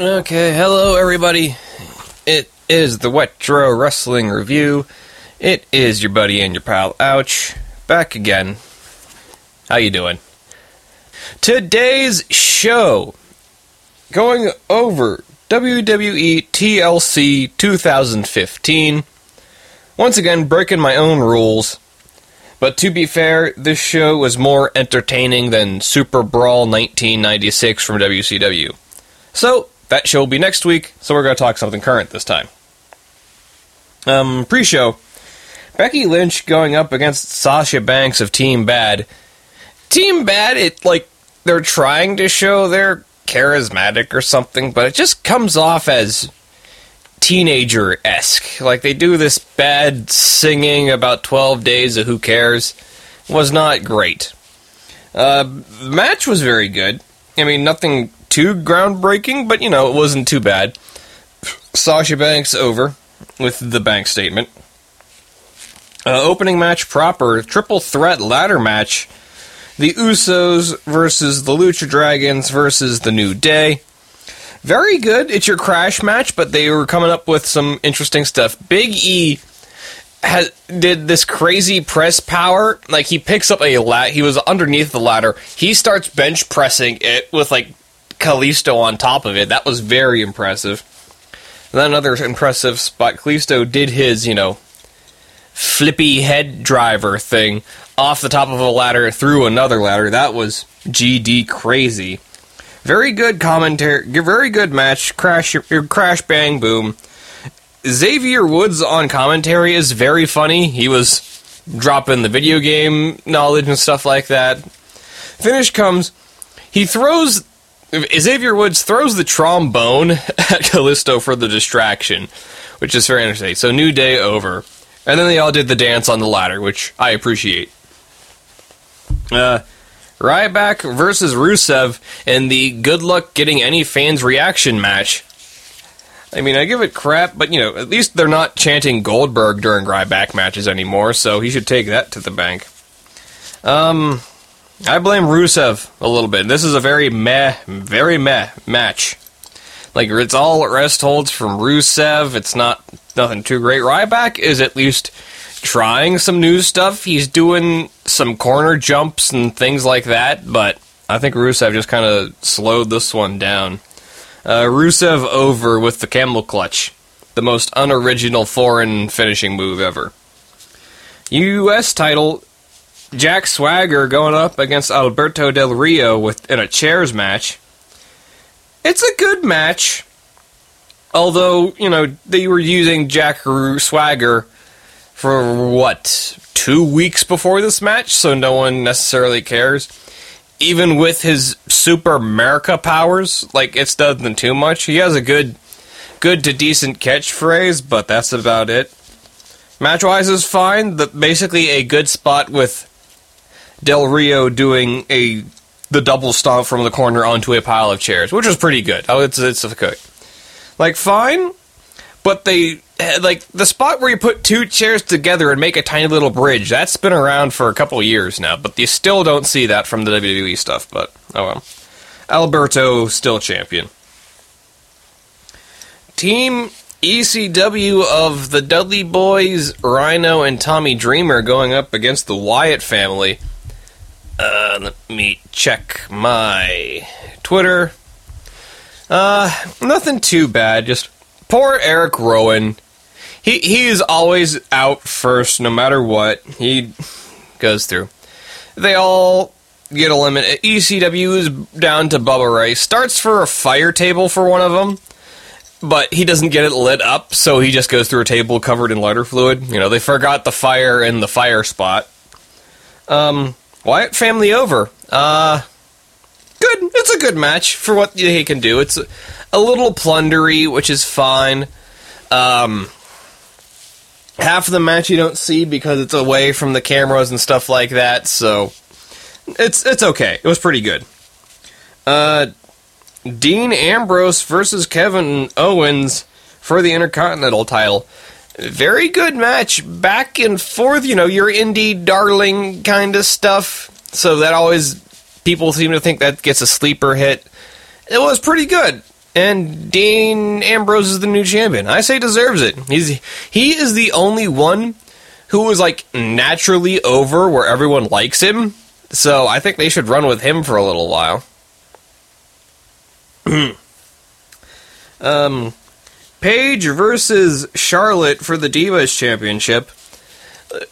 Okay, hello everybody. It is the Retro Wrestling Review. It is your buddy and your pal Ouch back again. How you doing? Today's show going over WWE TLC 2015. Once again, breaking my own rules. But to be fair, this show was more entertaining than Super Brawl 1996 from WCW. So, that show will be next week, so we're going to talk something current this time. Um, pre show Becky Lynch going up against Sasha Banks of Team Bad. Team Bad, it like they're trying to show they're charismatic or something, but it just comes off as teenager esque. Like they do this bad singing about 12 days of who cares. Was not great. Uh, the match was very good. I mean, nothing too groundbreaking, but you know, it wasn't too bad. Sasha Banks over with the bank statement. Uh, opening match proper, triple threat ladder match. The Usos versus the Lucha Dragons versus the New Day. Very good. It's your crash match, but they were coming up with some interesting stuff. Big E has did this crazy press power. Like he picks up a lat. He was underneath the ladder. He starts bench pressing it with like Kalisto on top of it. That was very impressive. And then another impressive spot. Kalisto did his, you know, flippy head driver thing off the top of a ladder through another ladder. That was GD crazy. Very good commentary. Very good match. Crash, crash, bang, boom. Xavier Woods on commentary is very funny. He was dropping the video game knowledge and stuff like that. Finish comes. He throws Xavier Woods throws the trombone at Kalisto for the distraction, which is very interesting. So new day over, and then they all did the dance on the ladder, which I appreciate. Uh, Ryback versus Rusev in the good luck getting any fans reaction match. I mean, I give it crap, but you know, at least they're not chanting Goldberg during Ryback matches anymore, so he should take that to the bank. Um, I blame Rusev a little bit. This is a very meh, very meh match. Like it's all rest holds from Rusev. It's not nothing too great. Ryback is at least trying some new stuff. He's doing some corner jumps and things like that, but I think Rusev just kind of slowed this one down. Uh, Rusev over with the camel clutch, the most unoriginal foreign finishing move ever. U.S. title Jack Swagger going up against Alberto Del Rio with in a chairs match. It's a good match. Although, you know, they were using Jack Swagger for what, two weeks before this match, so no one necessarily cares. Even with his Super America powers, like it's nothing too much. He has a good good to decent catchphrase, but that's about it. Match wise is fine. The, basically a good spot with Del Rio doing a the double stomp from the corner onto a pile of chairs, which was pretty good. Oh, it's it's okay. Like fine, but they like the spot where you put two chairs together and make a tiny little bridge. That's been around for a couple years now, but you still don't see that from the WWE stuff. But oh well. Alberto still champion. Team ECW of the Dudley Boys, Rhino, and Tommy Dreamer going up against the Wyatt family. Uh, let me check my Twitter. Uh, nothing too bad. Just poor Eric Rowan. He he is always out first, no matter what he goes through. They all get eliminated. ECW is down to Bubba Ray. Starts for a fire table for one of them, but he doesn't get it lit up, so he just goes through a table covered in lighter fluid. You know, they forgot the fire in the fire spot. Um, Wyatt family over. Uh, good. It's a good match for what he can do. It's a, little plundery, which is fine. Um, half of the match you don't see because it's away from the cameras and stuff like that. So it's it's okay. It was pretty good. Uh, Dean Ambrose versus Kevin Owens for the Intercontinental title. very good match, back and forth. You know, your indie darling kind of stuff. So that always people seem to think that gets a sleeper hit. It was pretty good. And Dean Ambrose is the new champion. I say deserves it. He's he is the only one who was like naturally over where everyone likes him. So I think they should run with him for a little while. um, Paige versus Charlotte for the Divas Championship.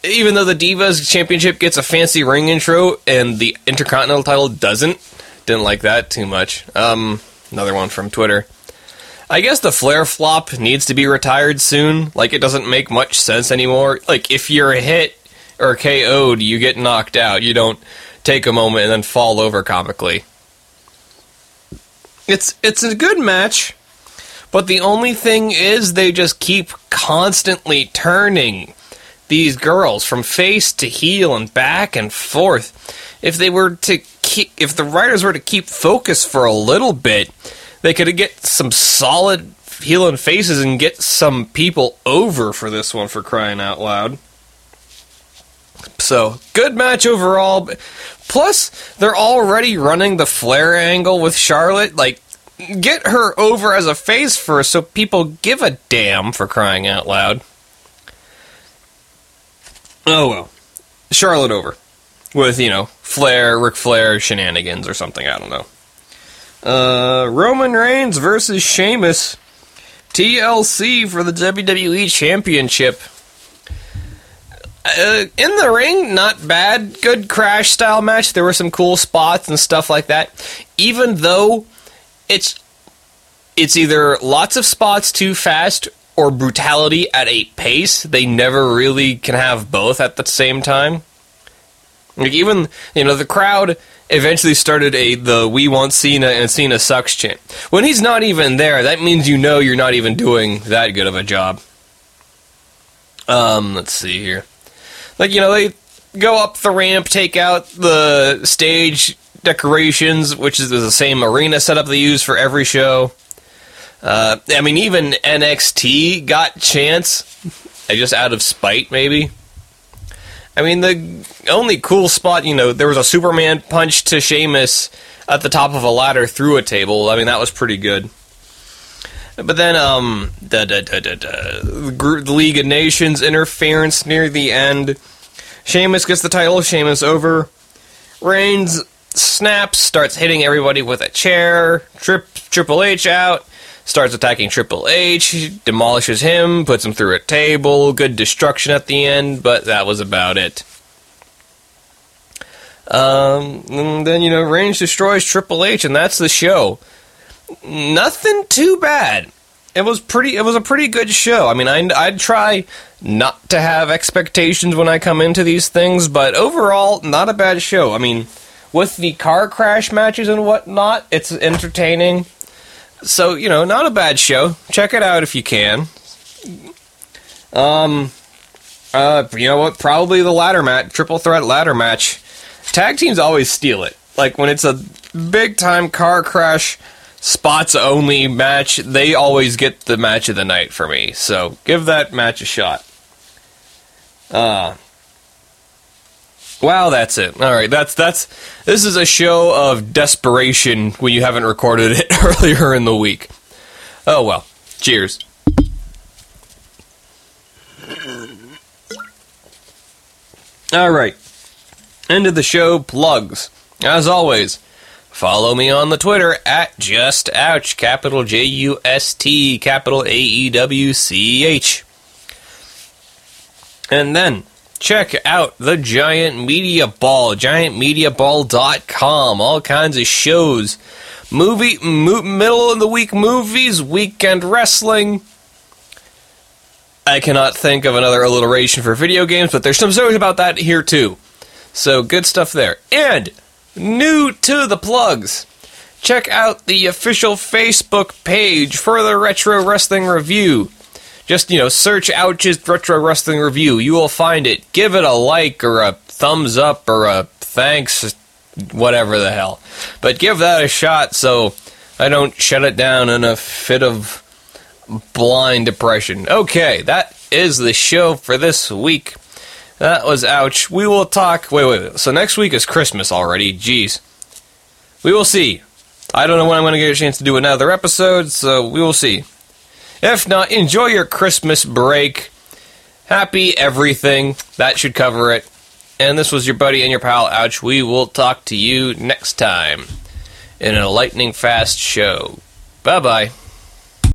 Even though the Divas Championship gets a fancy ring intro and the Intercontinental title doesn't, didn't like that too much. Um, another one from Twitter. I guess the Flair flop needs to be retired soon. Like, it doesn't make much sense anymore. Like, if you're a hit or KO'd, you get knocked out. You don't take a moment and then fall over comically. It's it's a good match, but the only thing is they just keep constantly turning these girls from face to heel and back and forth. If they were to keep, if the writers were to keep focus for a little bit, they could get some solid heel and faces and get some people over for this one for crying out loud. So, good match overall. Plus, they're already running the Flair angle with Charlotte. Like, get her over as a face first so people give a damn for crying out loud. Oh well. Charlotte over. With, you know, Flair, Ric Flair shenanigans or something, I don't know. Uh, Roman Reigns versus Sheamus. TLC for the WWE Championship. Uh, in the ring, not bad. Good crash style match. There were some cool spots and stuff like that. Even though it's it's either lots of spots too fast or brutality at a pace. They never really can have both at the same time. Like even you know the crowd eventually started a the "We want Cena and Cena sucks" chant. When he's not even there, that means you know you're not even doing that good of a job. Um, let's see here. Like you know they go up the ramp, take out the stage decorations, which is the same arena setup they use for every show. Uh, I mean, even NXT got chance, just out of spite, maybe. I mean, the only cool spot, you know, there was a Superman punch to Sheamus at the top of a ladder through a table. I mean, that was pretty good. But then, um, da, da, da, da, da, the League of Nations interference near the end. Sheamus gets the title. Sheamus over. Reigns snaps, starts hitting everybody with a chair. Trip Triple H out starts attacking Triple H, demolishes him, puts him through a table. Good destruction at the end, but that was about it. Um, and then you know Reigns destroys Triple H, and that's the show. Nothing too bad. It was pretty. It was a pretty good show. I mean, I'd, I'd try not to have expectations when I come into these things, but overall, not a bad show. I mean, with the car crash matches and whatnot, it's entertaining. So, you know, not a bad show. Check it out if you can. Um, uh, you know what? Probably the ladder match, triple threat ladder match. Tag teams always steal it. Like when it's a big time car crash, spots only match, they always get the match of the night for me. So give that match a shot. Uh, Wow, that's it. All right, that's that's this is a show of desperation when you haven't recorded it earlier in the week. Oh well. Cheers. All right. End of the show plugs. As always, follow me on the Twitter at just ouch capital J U S T capital A E W C H. And then check out the Giant Media Ball, giantmediaball.com. All kinds of shows, movie, mo- middle of the week movies, weekend wrestling. I cannot think of another alliteration for video games, but there's some stories about that here too. So good stuff there. And new to the plugs. Check out the official Facebook page for the Retro Wrestling Review. Just, you know, search Ouch's Retro Wrestling Review. You will find it. Give it a like or a thumbs up or a thanks, whatever the hell. But give that a shot so I don't shut it down in a fit of blind depression. Okay, that is the show for this week. That was ouch. We will talk. Wait, wait, wait. So next week is Christmas already. Jeez. We will see. I don't know when I'm going to get a chance to do another episode, so we will see. If not, enjoy your Christmas break. Happy everything. That should cover it. And this was your buddy and your pal, Ouch. We will talk to you next time in a lightning fast show. Bye bye.